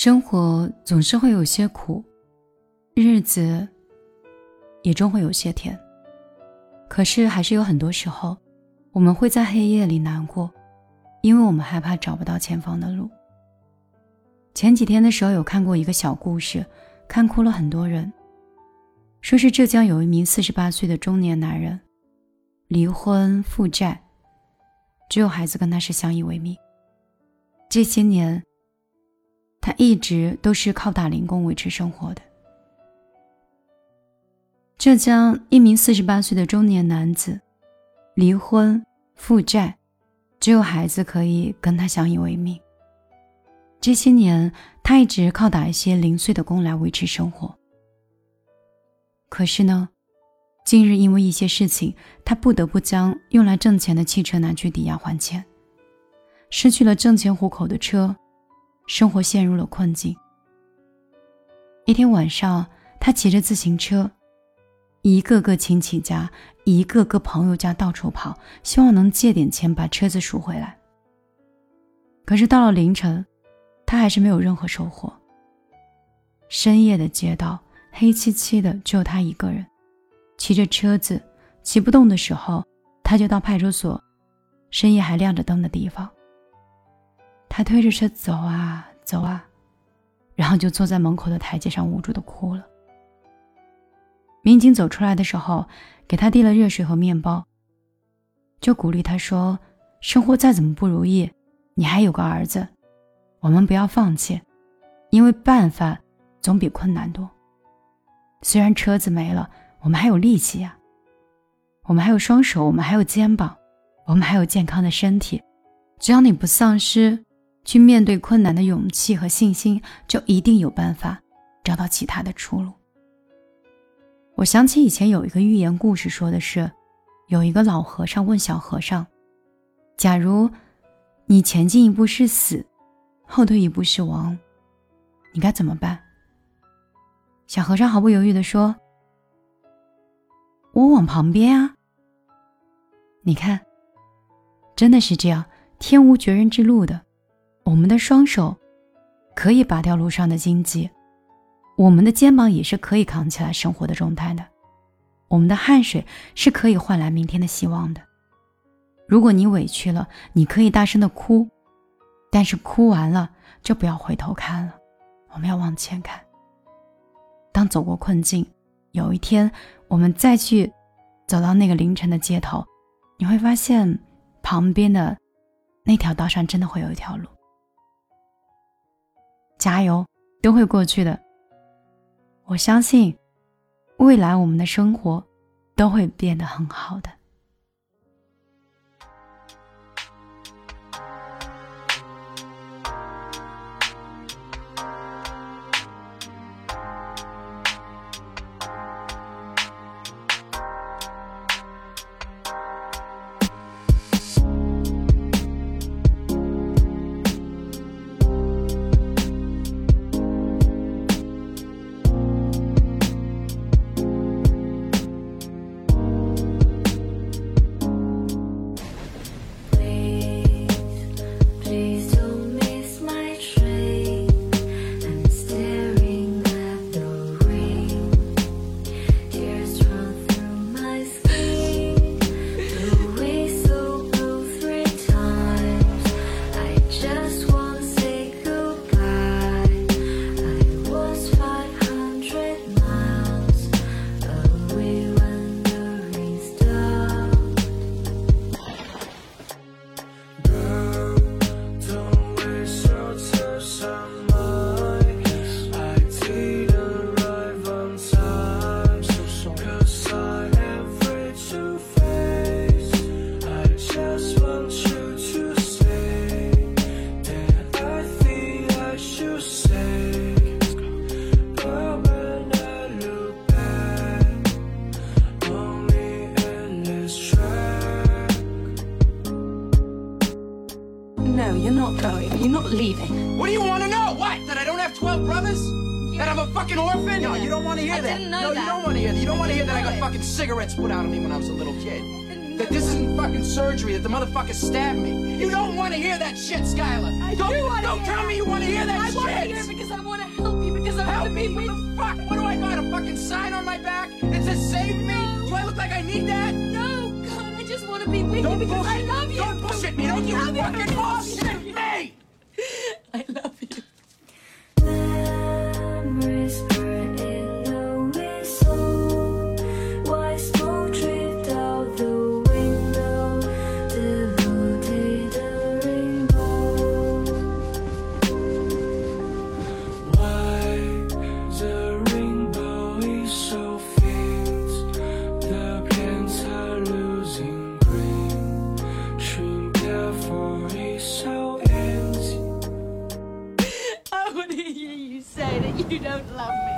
生活总是会有些苦，日子也终会有些甜。可是，还是有很多时候，我们会在黑夜里难过，因为我们害怕找不到前方的路。前几天的时候，有看过一个小故事，看哭了很多人。说是浙江有一名四十八岁的中年男人，离婚负债，只有孩子跟他是相依为命。这些年。他一直都是靠打零工维持生活的。浙江一名四十八岁的中年男子，离婚负债，只有孩子可以跟他相依为命。这些年，他一直靠打一些零碎的工来维持生活。可是呢，近日因为一些事情，他不得不将用来挣钱的汽车拿去抵押还钱，失去了挣钱糊口的车。生活陷入了困境。一天晚上，他骑着自行车，一个个亲戚家、一个个朋友家到处跑，希望能借点钱把车子赎回来。可是到了凌晨，他还是没有任何收获。深夜的街道黑漆漆的，只有他一个人，骑着车子，骑不动的时候，他就到派出所，深夜还亮着灯的地方。他推着车走啊走啊，然后就坐在门口的台阶上无助的哭了。民警走出来的时候，给他递了热水和面包，就鼓励他说：“生活再怎么不如意，你还有个儿子，我们不要放弃，因为办法总比困难多。虽然车子没了，我们还有力气呀，我们还有双手，我们还有肩膀，我们还有健康的身体，只要你不丧失。”去面对困难的勇气和信心，就一定有办法找到其他的出路。我想起以前有一个寓言故事，说的是，有一个老和尚问小和尚：“假如你前进一步是死，后退一步是亡，你该怎么办？”小和尚毫不犹豫地说：“我往旁边啊。”你看，真的是这样，天无绝人之路的。我们的双手可以拔掉路上的荆棘，我们的肩膀也是可以扛起来生活的重担的，我们的汗水是可以换来明天的希望的。如果你委屈了，你可以大声的哭，但是哭完了就不要回头看了，我们要往前看。当走过困境，有一天我们再去走到那个凌晨的街头，你会发现旁边的那条道上真的会有一条路。加油，都会过去的。我相信，未来我们的生活都会变得很好的。Please leaving. What do you want to know? What? That I don't have 12 brothers? Yeah. That I'm a fucking orphan? No, you don't want to hear I that. No, that. you don't want to hear that. You don't want to hear that I got it. fucking cigarettes put out of me when I was a little kid. that this isn't fucking surgery, that the motherfucker stabbed me. You don't want to hear that shit, Skylar. I don't, do want Don't tell me you want to hear that I shit. want to hear because I want to help you because I want to be What with the fuck? What do I got? A fucking sign on my back that says save me? Do I look like I need that? No, God, I just want to be with Don't you because I love you. Don't bullshit me. Don't you I you. fucking bullshit you don't love me.